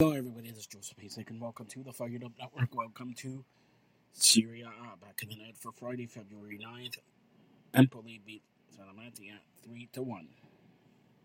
Hello, everybody. This is Joseph Hasek, and welcome to the Fired Up Network. Welcome to Syria ah, Back of the Net for Friday, February 9th. Empoli beat Salernitana 3 to 1.